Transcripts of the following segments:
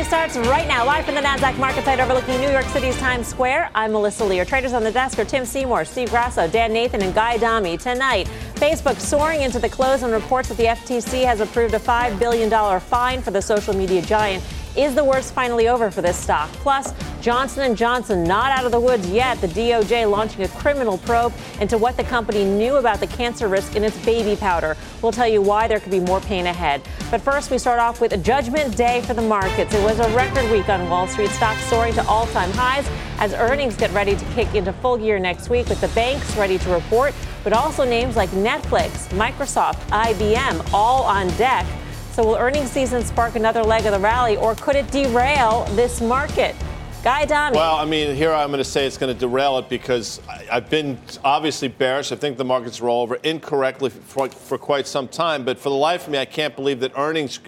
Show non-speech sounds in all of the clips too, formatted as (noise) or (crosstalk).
Money starts right now, live from the NASDAQ market site overlooking New York City's Times Square. I'm Melissa Lee. Traders on the desk are Tim Seymour, Steve Grasso, Dan Nathan, and Guy Adami. Tonight, Facebook soaring into the close and reports that the FTC has approved a $5 billion fine for the social media giant is the worst finally over for this stock? Plus, Johnson & Johnson not out of the woods yet. The DOJ launching a criminal probe into what the company knew about the cancer risk in its baby powder. We'll tell you why there could be more pain ahead. But first, we start off with a judgment day for the markets. It was a record week on Wall Street. Stocks soaring to all-time highs as earnings get ready to kick into full gear next week with the banks ready to report, but also names like Netflix, Microsoft, IBM all on deck. So will earnings season spark another leg of the rally, or could it derail this market? Guy Adami. Well, I mean, here I'm going to say it's going to derail it because I've been obviously bearish. I think the markets roll over incorrectly for, for quite some time. But for the life of me, I can't believe that earnings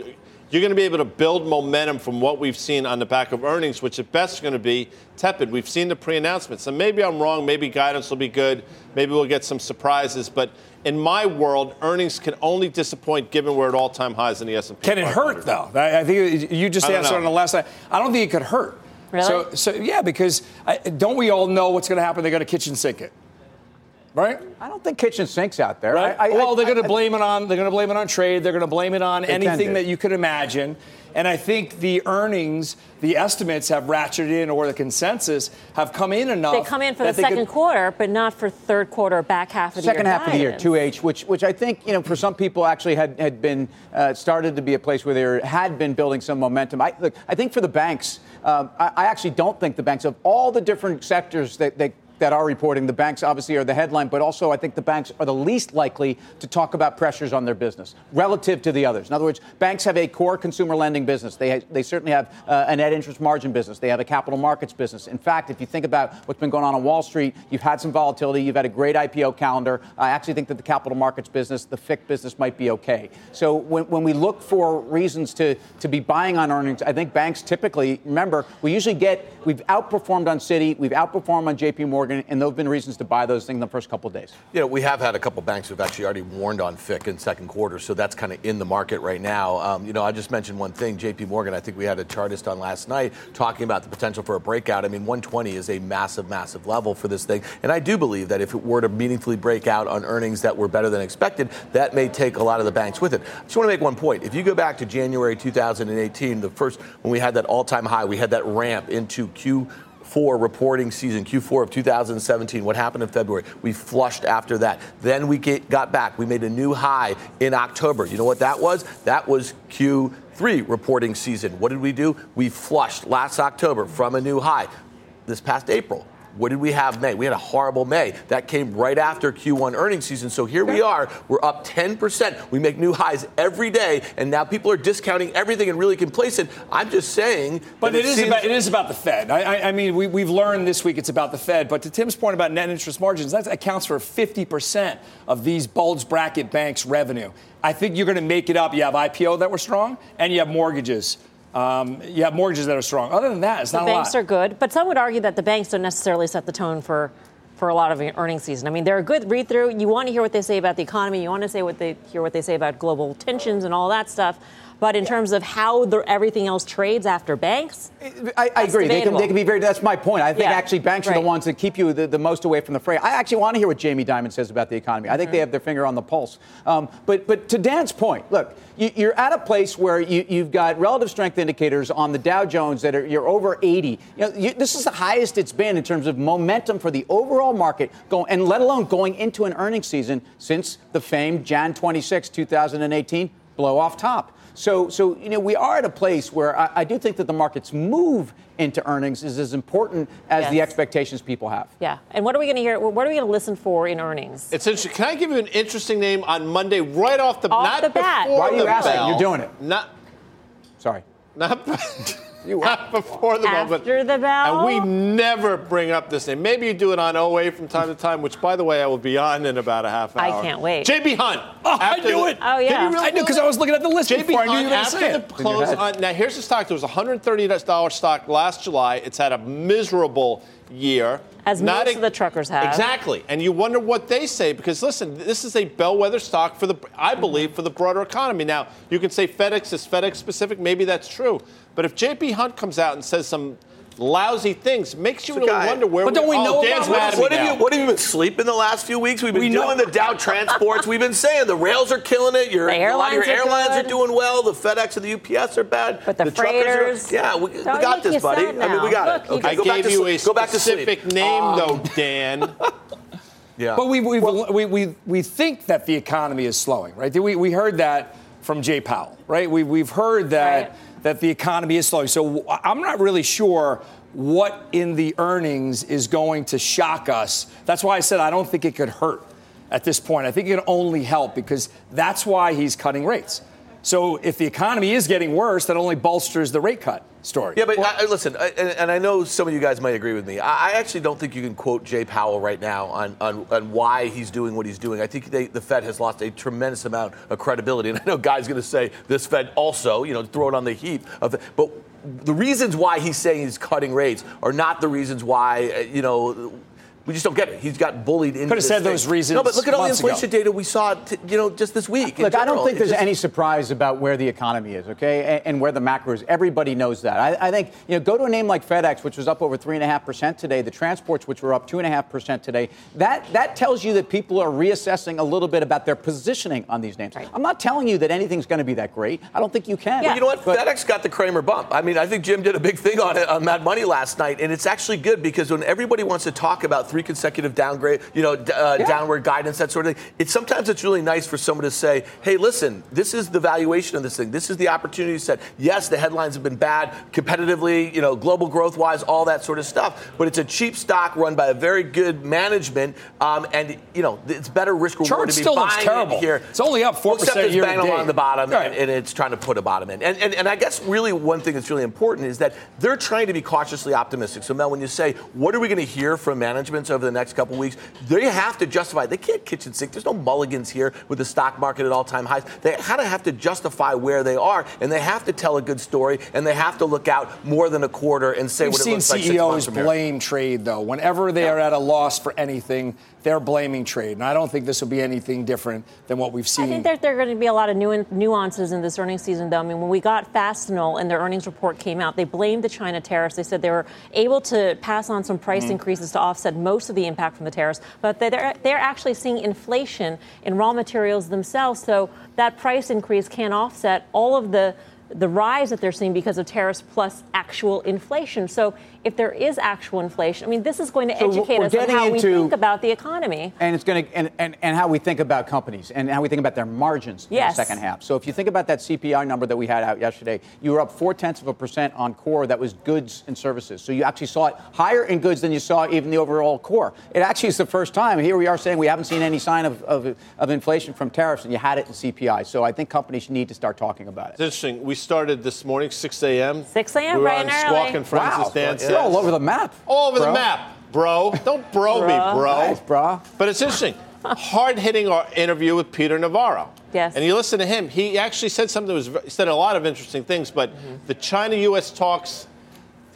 you're going to be able to build momentum from what we've seen on the back of earnings, which at best is going to be tepid. We've seen the pre-announcements, and maybe I'm wrong. Maybe guidance will be good. Maybe we'll get some surprises, but in my world, earnings can only disappoint given we're at all-time highs in the S&P. Can it hurt though? I think you just answered on the last side. I don't think it could hurt. Really? So, so yeah, because I, don't we all know what's going to happen? They're going to kitchen sink it right? I don't think kitchen sinks out there. Right? I, I, well, they're going to blame it on they're going to blame it on trade. They're going to blame it on anything that you could imagine. And I think the earnings, the estimates have ratcheted in, or the consensus have come in enough. They come in for the second could, quarter, but not for third quarter, back half of the second year. Second half guidance. of the year, 2H, which which I think you know for some people actually had had been uh, started to be a place where there had been building some momentum. I look, I think for the banks, um, I, I, actually don't think the banks of all the different sectors that, that that are reporting. The banks obviously are the headline, but also I think the banks are the least likely to talk about pressures on their business relative to the others. In other words, banks have a core consumer lending business. They, ha- they certainly have uh, a net interest margin business. They have a capital markets business. In fact, if you think about what's been going on on Wall Street, you've had some volatility. You've had a great IPO calendar. I actually think that the capital markets business, the FICC business, might be okay. So when, when we look for reasons to, to be buying on earnings, I think banks typically, remember, we usually get, we've outperformed on Citi, we've outperformed on JP Morgan and there have been reasons to buy those things in the first couple of days. You know, we have had a couple banks who've actually already warned on FICC in second quarter, so that's kind of in the market right now. Um, you know, I just mentioned one thing, J.P. Morgan. I think we had a chartist on last night talking about the potential for a breakout. I mean, 120 is a massive, massive level for this thing, and I do believe that if it were to meaningfully break out on earnings that were better than expected, that may take a lot of the banks with it. I just want to make one point. If you go back to January 2018, the first when we had that all-time high, we had that ramp into Q Q4 reporting season, Q4 of 2017. What happened in February? We flushed after that. Then we get, got back. We made a new high in October. You know what that was? That was Q3 reporting season. What did we do? We flushed last October from a new high. This past April, what did we have May? We had a horrible May. That came right after Q1 earnings season. So here we are. We're up 10%. We make new highs every day, and now people are discounting everything and really complacent. I'm just saying. But it, it is seems- about, it is about the Fed. I, I, I mean, we, we've learned this week it's about the Fed. But to Tim's point about net interest margins, that accounts for 50% of these bulge bracket banks' revenue. I think you're going to make it up. You have IPO that were strong, and you have mortgages. Um, you have mortgages that are strong. Other than that, it's The not banks a lot. are good, but some would argue that the banks don't necessarily set the tone for for a lot of earnings season. I mean, they're a good read through. You want to hear what they say about the economy. You want to say what they hear what they say about global tensions and all that stuff. But in terms of how the, everything else trades after banks, I, I agree. They can, they can be very. That's my point. I think Yeah, actually banks are the ones that keep you the, the most away from the fray. I actually want to hear what Jamie Dimon says about the economy. I think Mm-hmm. they have their finger on the pulse. Um, but but to Dan's point, look, you, you're at a place where you, you've got relative strength indicators on the Dow Jones that are you're over 80. You know, you, this is the highest it's been in terms of momentum for the overall market, going and let alone going into an earnings season since the famed Jan 26, 2018 blow off top. So, so you know, we are at a place where I, I do think that the market's move into earnings is as important as the expectations people have. yeah. And what are we going to hear? What are we going to listen for in earnings? It's interesting. Can I give you an interesting name on Monday right off the Off not the bat. Why are you asking? Bell, You're doing it. Not Sorry. (laughs) Not, not (laughs) before the After moment. the bell? And we never bring up this name. Maybe you do it on OA from time to time, which, by the way, I will be on in about a half hour. I can't wait. JB Hunt. Oh, I After knew the- it. Oh, yeah. really I knew know because? I was looking at the list JB before I knew you were going to after say the it. close head. on, now here's the stock. There was $130 stock last July. It's had a miserable year. As Not most of the truckers have. Exactly. And you wonder what they say because listen, this is a bellwether stock for the I mm-hmm. believe for the broader economy. Now, you can say FedEx is FedEx specific, maybe that's true. But if JB Hunt comes out and says some lousy things, makes you So, really wonder where But don't we oh, know Dan's about mad what- What have, you, what have you been sleeping the last few weeks? We've been We know- doing the (laughs) Dow transports. We've been saying the rails are killing it. Your, The a lot your airlines are airlines are doing well. The FedEx and the UPS are bad. But the truckers freighters- Are, yeah, we, we got this, buddy. I mean, we got Look, it. Okay, I go back gave to you a sleep. Go back to sleep. specific name, um, though, Dan. (laughs) Yeah. But we, we, we, we, we think that the economy is slowing, right? We, we heard that from Jay Powell, right? We, we've heard that, Right. That the economy is slowing. So I'm not really sure what in the earnings is going to shock us. That's why I said I don't think it could hurt at this point. I think it can only help because that's why he's cutting rates. So if the economy is getting worse, that only bolsters the rate cut story. Yeah, but I, I- listen, I, and, and I know some of you guys might agree with me. I, I actually don't think you can quote Jay Powell right now on, on, on why he's doing what he's doing. I think they, the Fed has lost a tremendous amount of credibility. And I know guys going to say this Fed also, you know, throw it on the heap of, but the reasons why he's saying he's cutting rates are not the reasons why, uh, you know. We just don't get it. He's got bullied into. Could have this said thing. those reasons No, but look at all the months ago. inflation data we saw, t- you know, just this week. in Look, I don't think there's just- any surprise about where the economy is, okay, and, and where the macro is. Everybody knows that. I, I think you know, go to a name like FedEx, which was up over three and a half percent today. The transports, which were up two and a half percent today. That that tells you that people are reassessing a little bit about their positioning on these names. I'm not telling you that anything's going to be that great. I don't think you can. Yeah. You know what? But- FedEx got the Cramer bump. I mean, I think Jim did a big thing on it on Mad Money last night, and it's actually good because when everybody wants to talk about three consecutive downgrade, you know, d- uh, Yeah. downward guidance, that sort of thing, it's sometimes it's really nice for someone to say, "Hey, listen, this is the valuation of this thing. This is the opportunity set. Yes, the headlines have been bad competitively, you know, global growth wise, all that sort of stuff, but it's a cheap stock run by a very good management, um, and you know, it's better risk reward to be still buying looks terrible. here. It's only up 4% Except it's year to date. along the bottom, Right. and, and it's trying to put a bottom in. And, and, and I guess really one thing that's really important is that they're trying to be cautiously optimistic. So Mel, when you say what are we going to hear from managements over the next couple weeks, they have to justify. They can't kitchen sink. There's no mulligans here with the stock market at all-time highs. They kind of have to justify where they are, and they have to tell a good story, and they have to look out more than a quarter and say We've what it seen looks like six months CEOs blame trade, though. Whenever they are at a loss for anything, they're blaming trade. And I don't think this will be anything different than what we've seen. I think that there are going to be a lot of new nuances in this earnings season, though. I mean, when we got Fastenal and their earnings report came out, they blamed the China tariffs. They said they were able to pass on some price Mm-hmm. increases to offset most of the impact from the tariffs, but they're, they're actually seeing inflation in raw materials themselves. So that price increase can't offset all of the the rise that they're seeing because of tariffs plus actual inflation. So if there is actual inflation, I mean, this is going to So educate us on getting how we think about the economy. and it's going to and, and, and how we think about companies and how we think about their margins in the second half. So if you think about that CPI number that we had out yesterday, you were up four tenths of a percent on core. That was goods and services. So you actually saw it higher in goods than you saw even the overall core. It actually is the first time. Here we are saying we haven't seen any sign of, of, of inflation from tariffs, and you had it in CPI. So I think companies need to start talking about It's it. interesting. We started this morning, 6 a.m. 6 a.m., We were bright on and early. Squawk and Friends, Wow, as Dan says. You're all over the map. All over bro. the map, bro. Don't bro, me, Bro. bro. Nice, bro. But it's interesting. Hard hitting our interview with Peter Navarro. Yes. And you listen to him. He actually said something that was said a lot of interesting things, but Mm-hmm. the China-U.S. talks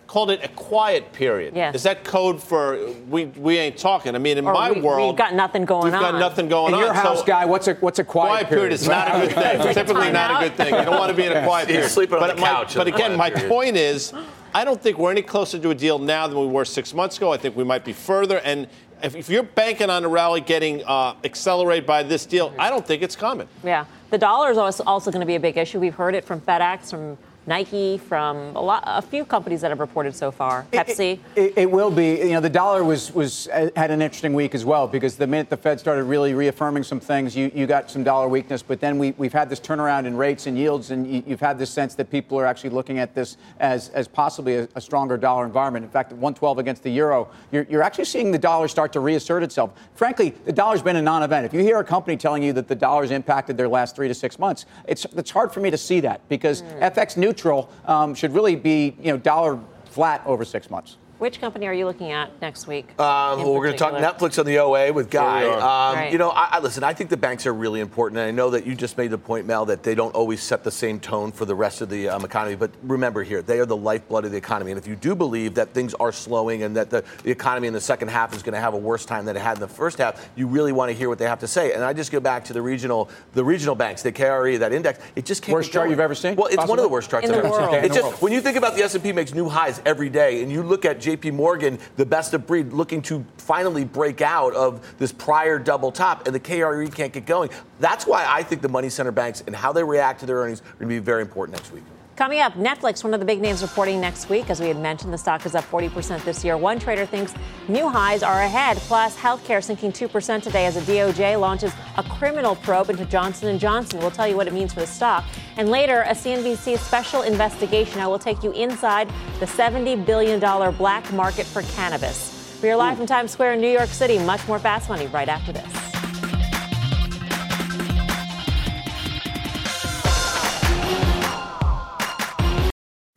called it a quiet period. Yes. Is that code for we we ain't talking? I mean, in Or my we- world, we've got nothing going we've got on. nothing going In on. your house, So- guy, what's a what's a quiet, Quiet period is not a good thing. (laughs) Take Typically not a good thing. You don't want to be in a quiet (laughs) You're period. sleeping on but the my- couch but again, my period. point is, I don't think we're any closer to a deal now than we were six months ago. I think we might be further. And if, if you're banking on a rally getting uh, accelerated by this deal, I don't think it's coming. Yeah, the dollar is also, also going to be a big issue. We've heard it from FedEx, from Nike, from a lot, a few companies that have reported so far. Pepsi. It, it will be. You know, the dollar was was had an interesting week as well because the minute the Fed started really reaffirming some things, you, you got some dollar weakness. But then we we've had this turnaround in rates and yields, and you, you've had this sense that people are actually looking at this as as possibly a, a stronger dollar environment. In fact, at 112 against the euro, you're, you're actually seeing the dollar start to reassert itself. Frankly, the dollar's been a non-event. If you hear a company telling you that the dollar's impacted their last three to six months, it's it's hard for me to see that because hmm. FX neutral neutral, um, should really be you know dollar flat over six months. Which company are you looking at next week? Um, well, we're going to talk Netflix on the OA with Guy. Um, right. You know, I, I, listen. I think the banks are really important, and I know that you just made the point, Mel, that they don't always set the same tone for the rest of the um, economy. But remember, here they are the lifeblood of the economy, and if you do believe that things are slowing and that the, the economy in the second half is going to have a worse time than it had in the first half, you really want to hear what they have to say. And I just go back to the regional, the regional banks, the KRE, that index. It just can't. Worst chart you've ever seen? Well, it's Possibly? one of the worst charts In I've the ever world. seen. It's just world. when you think about the S&P makes new highs every day, and you look at J.P. Morgan, the best of breed, looking to finally break out of this prior double top, and the KRE can't get going. That's why I think the money center banks and how they react to their earnings are going to be very important next week. Coming up, Netflix, one of the big names reporting next week. As we had mentioned, the stock is up 40% this year. One trader thinks new highs are ahead. Plus, healthcare sinking 2% today as the DOJ launches a criminal probe into Johnson & Johnson. We'll tell you what it means for the stock. And later, a CNBC special investigation. I will take you inside the $70 billion black market for cannabis. We are live from Times Square in New York City. Much more Fast Money right after this.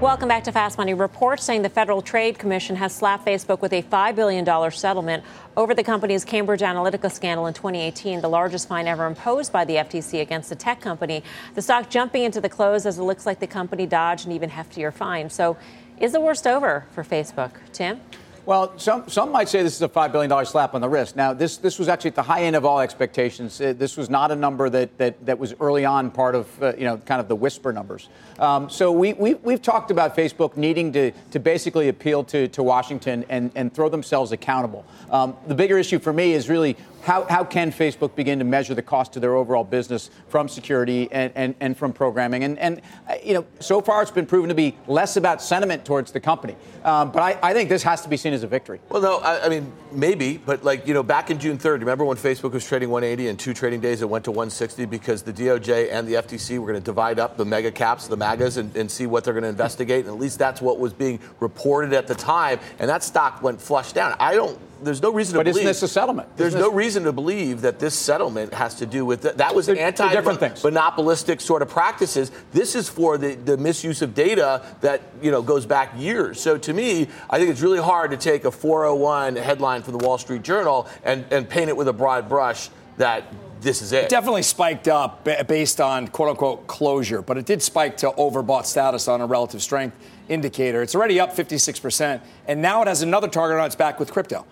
Welcome back to Fast Money. Reports saying the Federal Trade Commission has slapped Facebook with a $5 billion settlement over the company's Cambridge Analytica scandal in 2018, the largest fine ever imposed by the FTC against a tech company. The stock jumping into the close as it looks like the company dodged an even heftier fine. So, is the worst over for Facebook? Tim? Well, some, some might say this is a $5 billion slap on the wrist. Now, this, this was actually at the high end of all expectations. Uh, this was not a number that, that, that was early on part of, uh, you know, kind of the whisper numbers. Um, so we, we, we've talked about Facebook needing to, to basically appeal to, to Washington and, and throw themselves accountable. Um, the bigger issue for me is really how, how can Facebook begin to measure the cost to their overall business from security and, and, and from programming? And, and uh, you know, so far it's been proven to be less about sentiment towards the company. Um, but I, I think this has to be seen as a victory. Well, no, I, I mean maybe, but like you know, back in June 3rd, remember when Facebook was trading 180 and two trading days it went to 160 because the DOJ and the FTC were going to divide up the mega caps, the magas, and, and see what they're going to investigate. And at least that's what was being reported at the time, and that stock went flush down. I don't. There's no reason to But believe. isn't this a settlement? There's Isn't no this- reason to believe that this settlement has to do with that. That was They're- they're anti different things. monopolistic sort of practices. This is for the, the misuse of data that you know goes back years. So to me, I think it's really hard to take a 401 headline from the Wall Street Journal and, and paint it with a broad brush that this is it. definitely spiked up ba- based on quote unquote closure, but it did spike to overbought status on a relative strength indicator. It's already up 56%, and now it has another target on its back with crypto.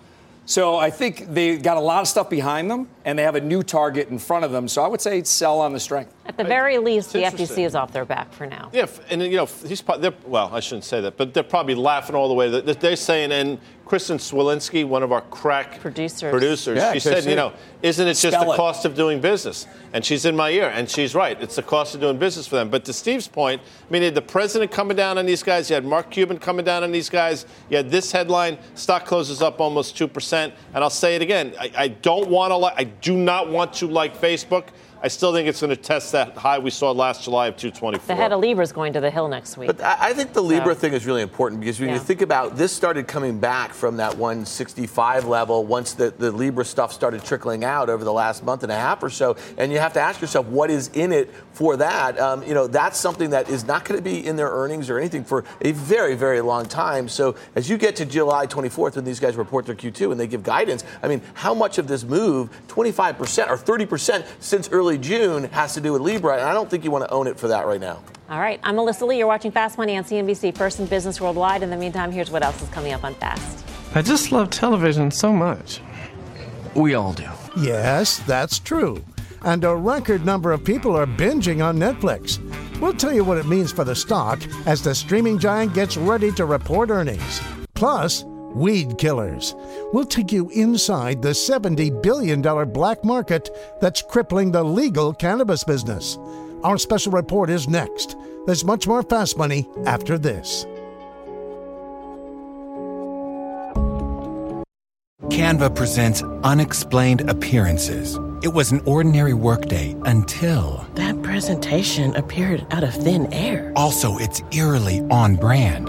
So I think they got a lot of stuff behind them, and they have a new target in front of them. So I would say sell on the strength. At the very least, the interesting. FTC is off their back for now. Yeah, and you know, he's pro- they're, well, I shouldn't say that, but they're probably laughing all the way. That- that They're saying, and Kristen Swilinski, one of our crack Producers. producers, Yeah, she said, you know, isn't it just Spell the it. cost of doing business? And she's in my ear, and she's right. It's the cost of doing business for them. But to Steve's point, I mean, you had the president coming down on these guys. You had Mark Cuban coming down on these guys. You had this headline: stock closes up almost two percent. And I'll say it again: I, I don't want to. Li- I do not want to like Facebook. I still think it's going to test that high we saw last July of 224. The head of Libra is going to the Hill next week. But I I think the Libra So- thing is really important because when Yeah. you think about this started coming back from that 165 level once the, the Libra stuff started trickling out over the last month and a half or so. And you have to ask yourself what is in it for that. Um, you know, that's something that is not going to be in their earnings or anything for a very, very long time. So as you get to July 24th when these guys report their Q2 and they give guidance, I mean, how much of this move, 25% or 30% since early June, has to do with Libra? And I don't think you want to own it for that right now. All right, I'm Melissa Lee. You're watching Fast Money on CNBC, First in Business Worldwide. In the meantime, here's what else is coming up on Fast. I just love television so much. We all do. Yes, that's true. And a record number of people are binging on Netflix. We'll tell you what it means for the stock as the streaming giant gets ready to report earnings. Plus, weed killers. We'll take you inside the $70 billion black market that's crippling the legal cannabis business. Our special report is next. There's much more Fast Money after this. Canva presents Unexplained Appearances. It was an ordinary workday until. That presentation appeared out of thin air. Also, it's eerily on brand.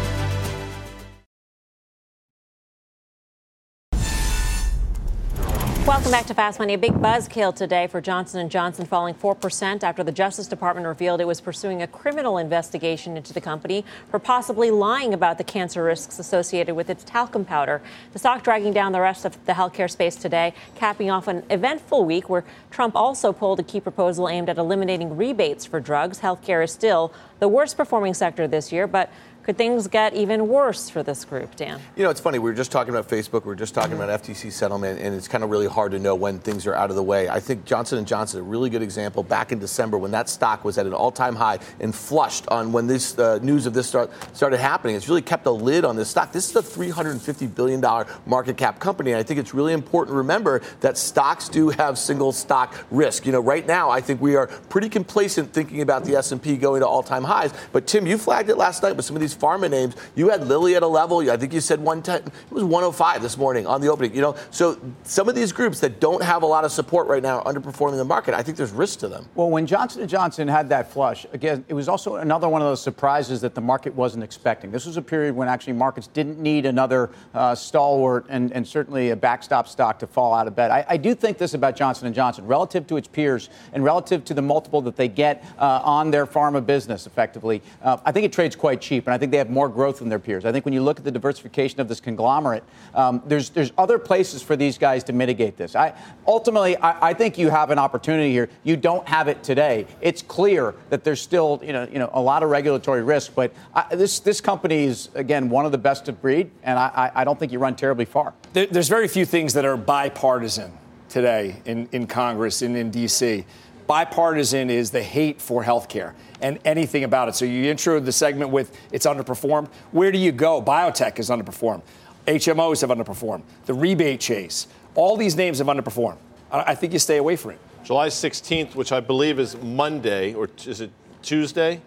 Welcome back to Fast Money. A big buzzkill today for Johnson & Johnson falling 4% after the Justice Department revealed it was pursuing a criminal investigation into the company for possibly lying about the cancer risks associated with its talcum powder. The stock dragging down the rest of the healthcare space today, capping off an eventful week where Trump also pulled a key proposal aimed at eliminating rebates for drugs. Healthcare is still the worst performing sector this year, but could things get even worse for this group, Dan? You know, it's funny. We were just talking about Facebook. We were just talking about FTC settlement, and it's kind of really hard to know when things are out of the way. I think Johnson & Johnson is a really good example. Back in December, when that stock was at an all-time high and flushed on when this uh, news of this start, started happening, it's really kept a lid on this stock. This is a 350 billion dollar market cap company, and I think it's really important to remember that stocks do have single stock risk. You know, right now, I think we are pretty complacent thinking about the S&P going to all-time highs. But Tim, you flagged it last night with some of these these pharma names, you had Lilly at a level. I think you said 110. It was 105 this morning on the opening. You know, so some of these groups that don't have a lot of support right now are underperforming the market. I think there's risk to them. Well, when Johnson & Johnson had that flush, again, it was also another one of those surprises that the market wasn't expecting. This was a period when actually markets didn't need another uh, stalwart and, and, certainly a backstop stock to fall out of bed. I, I, do think this about Johnson & Johnson relative to its peers and relative to the multiple that they get uh, on their pharma business effectively. Uh, I think it trades quite cheap, and I think they have more growth than their peers. I think when you look at the diversification of this conglomerate, um, there's there's other places for these guys to mitigate this. I ultimately I, I, think you have an opportunity here. You don't have it today. It's clear that there's still you know you know a lot of regulatory risk, but I, this this company is again one of the best of breed, and I, I don't think you run terribly far. There, there's very few things that are bipartisan today in, in Congress and in D.C. Bipartisan is the hate for health care and anything about it. So you intro the segment with it's underperformed. Where do you go? Biotech has underperformed. HMOs have underperformed. The rebate chase. All these names have underperformed. I think you stay away from it. July 16th, which I believe is Monday, or is it Tuesday?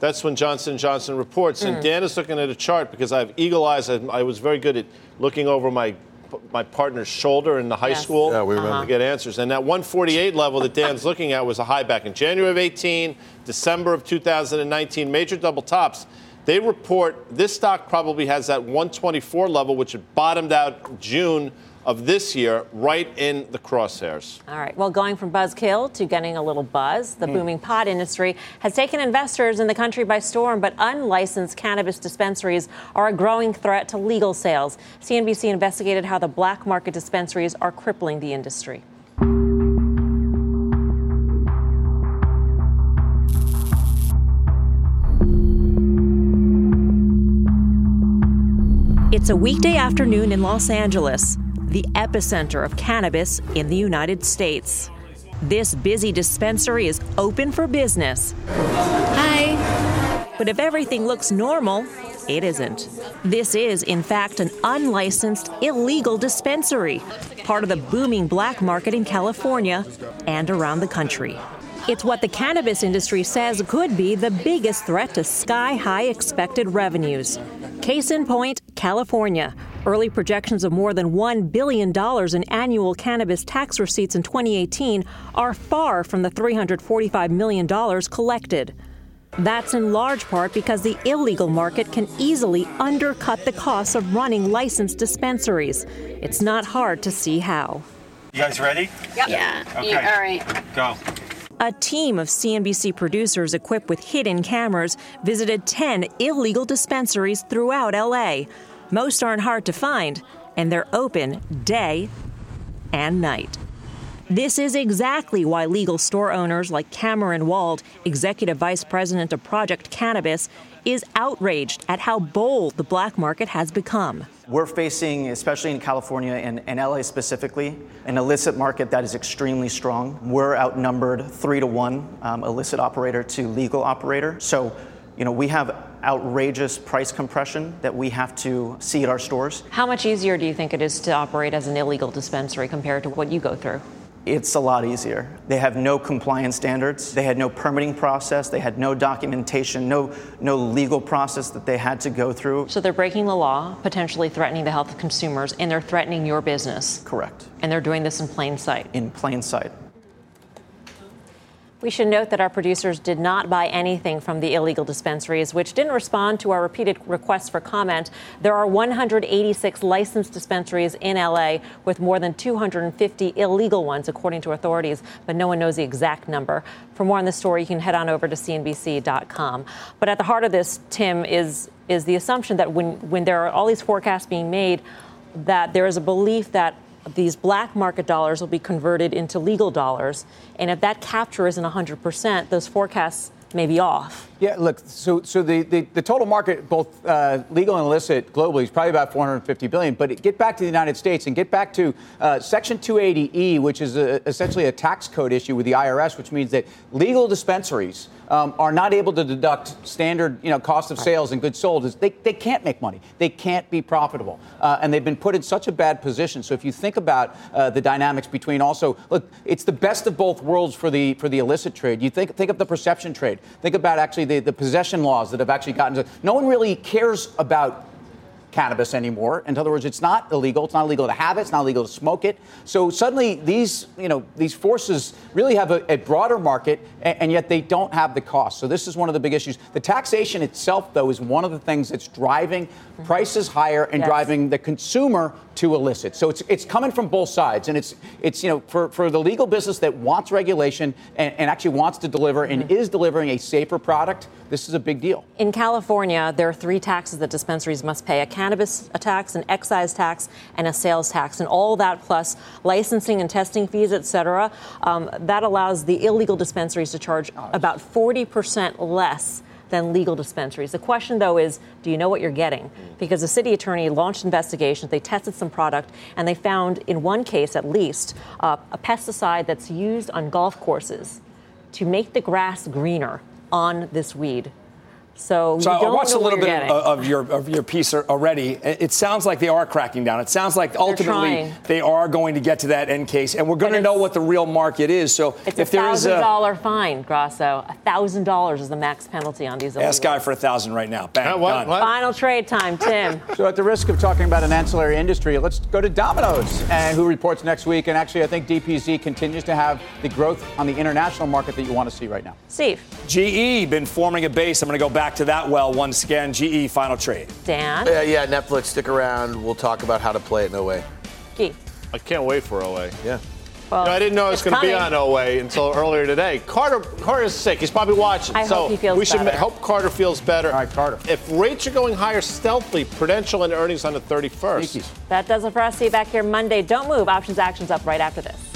That's when Johnson Johnson reports. Mm. And Dan is looking at a chart because I have eagle eyes. I was very good at looking over my my partner's shoulder in the high yes. school yeah, we remember. Uh-huh. to get answers. And that 148 level that Dan's (laughs) looking at was a high back in January of 18, December of 2019, major double tops. They report this stock probably has that 124 level, which had bottomed out June of this year right in the crosshairs. All right. Well, going from buzzkill to getting a little buzz, the mm. booming pot industry has taken investors in the country by storm, but unlicensed cannabis dispensaries are a growing threat to legal sales. CNBC investigated how the black market dispensaries are crippling the industry. It's a weekday afternoon in Los Angeles the epicenter of cannabis in the United States. This busy dispensary is open for business. Hi. But if everything looks normal, it isn't. This is, in fact, an unlicensed, illegal dispensary, part of the booming black market in California and around the country. It's what the cannabis industry says could be the biggest threat to sky high expected revenues. Case in point, California. Early projections of more than $1 billion in annual cannabis tax receipts in 2018 are far from the $345 million collected. That's in large part because the illegal market can easily undercut the costs of running licensed dispensaries. It's not hard to see how. You guys ready? Yep. Yeah. Okay. Yeah, all right. Go. A team of CNBC producers equipped with hidden cameras visited 10 illegal dispensaries throughout LA. Most aren't hard to find, and they're open day and night. This is exactly why legal store owners like Cameron Wald, executive vice president of Project Cannabis, is outraged at how bold the black market has become. We're facing, especially in California and, and LA specifically, an illicit market that is extremely strong. We're outnumbered three to one um, illicit operator to legal operator. So, you know, we have outrageous price compression that we have to see at our stores. How much easier do you think it is to operate as an illegal dispensary compared to what you go through? It's a lot easier. They have no compliance standards. They had no permitting process. They had no documentation, no, no legal process that they had to go through. So they're breaking the law, potentially threatening the health of consumers, and they're threatening your business. Correct. And they're doing this in plain sight. In plain sight. We should note that our producers did not buy anything from the illegal dispensaries, which didn't respond to our repeated requests for comment. There are 186 licensed dispensaries in LA with more than 250 illegal ones, according to authorities, but no one knows the exact number. For more on this story, you can head on over to CNBC.com. But at the heart of this, Tim, is, is the assumption that when, when there are all these forecasts being made, that there is a belief that these black market dollars will be converted into legal dollars. And if that capture isn't 100%, those forecasts may be off. Yeah, look, so so the, the, the total market, both uh, legal and illicit globally, is probably about 450 billion. But get back to the United States and get back to uh, Section 280E, which is a, essentially a tax code issue with the IRS, which means that legal dispensaries um, are not able to deduct standard, you know, cost of sales and goods sold. They, they can't make money. They can't be profitable, uh, and they've been put in such a bad position. So if you think about uh, the dynamics between also, look, it's the best of both worlds for the for the illicit trade. You think think of the perception trade. Think about actually the, the possession laws that have actually gotten to. No one really cares about cannabis anymore. In other words, it's not illegal. It's not illegal to have it. It's not illegal to smoke it. So suddenly, these you know these forces really have a, a broader market, and, and, yet they don't have the cost. So this is one of the big issues. The taxation itself, though, is one of the things that's driving prices higher and yes. driving the consumer to illicit. So it's it's coming from both sides, and it's it's you know for, for the legal business that wants regulation and, and actually wants to deliver and mm-hmm. is delivering a safer product. This is a big deal. In California, there are three taxes that dispensaries must pay: a cannabis tax, an excise tax, and a sales tax, and all that plus licensing and testing fees, et cetera. Um, that allows the illegal dispensaries to charge about 40% less than legal dispensaries. The question, though, is do you know what you're getting? Because the city attorney launched investigations, they tested some product, and they found, in one case at least, uh, a pesticide that's used on golf courses to make the grass greener on this weed. So, so I watched a little bit getting. of your of your piece already. It sounds like they are cracking down. It sounds like ultimately they are going to get to that end case, and we're going to know what the real market is. So it's if a there is a thousand dollar fine, Grasso, a thousand dollars is the max penalty on these. Ask guy for a thousand right now. Bang, uh, what, what? Final trade time, Tim. (laughs) so at the risk of talking about an ancillary industry, let's go to Domino's, and who reports next week. And actually, I think DPZ continues to have the growth on the international market that you want to see right now. Steve. GE been forming a base. I'm going to go back to that well. One once again, GE final trade. Dan? Yeah, yeah, Netflix, stick around. We'll talk about how to play it in OA. Key. I can't wait for OA. Yeah. Well, you know, I didn't know it was going to be on OA until earlier today. Carter, Carter's sick. He's probably watching. I so hope he feels we should better. hope Carter feels better. All right, Carter. If rates are going higher stealthily, Prudential and earnings on the 31st. That does it for us. See you back here Monday. Don't move. Options actions up right after this.